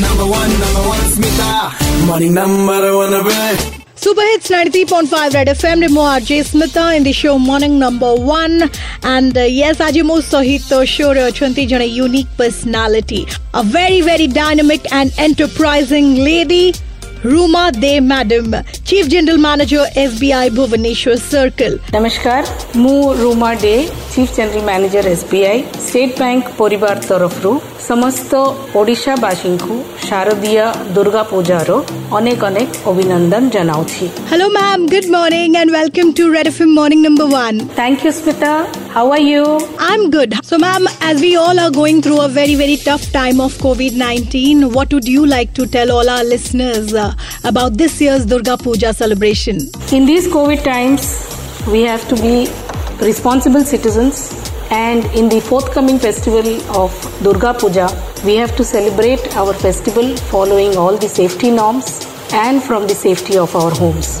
number one, number one, Smita. Money number one, away. Super Hits 93.5 Red FM. Remo RJ Smita in the show Morning Number 1. And uh, yes, Aji mo sahito shore a jane unique personality. A very, very dynamic and enterprising lady. Ruma Dey, Madam, Chief General Manager SBI Bhubaneswar Circle. Namaskar, Mu Ruma Dey, Chief General Manager SBI. State Bank ಪರಿವಾರ ತರಫರು ಸಮಸ್ತ ଓଡ଼ିଶାବାସୀଙ୍କୁ ଶାରଦୀୟ ଦୁର୍ଗା ପୂଜାର ଅନେକ ଅନେକ ଅଭିନନ୍ଦନ ଜଣାଉଛି hello ma'am good morning and welcome to red FM morning number one thank you Smita How are you? I'm good. So, ma'am, as we all are going through a very, very tough time of COVID 19, what would you like to tell all our listeners uh, about this year's Durga Puja celebration? In these COVID times, we have to be responsible citizens and in the forthcoming festival of Durga Puja, we have to celebrate our festival following all the safety norms and from the safety of our homes.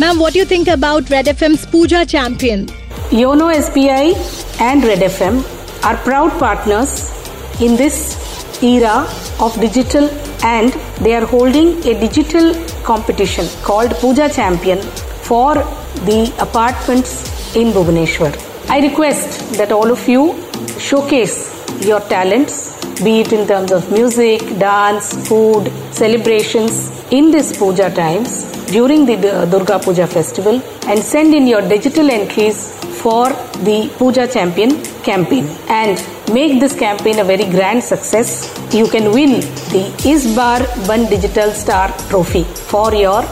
Ma'am, what do you think about Red FM's Puja champion? Yono SBI and Red FM are proud partners in this era of digital and they are holding a digital competition called Puja Champion for the apartments in Bhubaneswar. I request that all of you showcase your talents be it in terms of music, dance, food, celebrations in this puja times during the Durga Puja festival and send in your digital entries for the Puja Champion campaign and make this campaign a very grand success. You can win the Isbar One Digital Star Trophy for your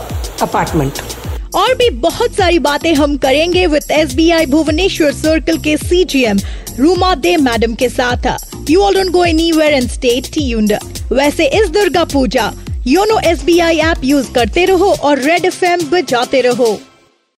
apartment. और भी बहुत सारी बातें हम करेंगे with S B I Bhubaneswar circle के C G M Ruma De madam के साथ। You all don't go anywhere and stay tuned वैसे इस Durga Puja, YONO S B I app use करते रहो और रेड एफ़ एम बजाते रहो।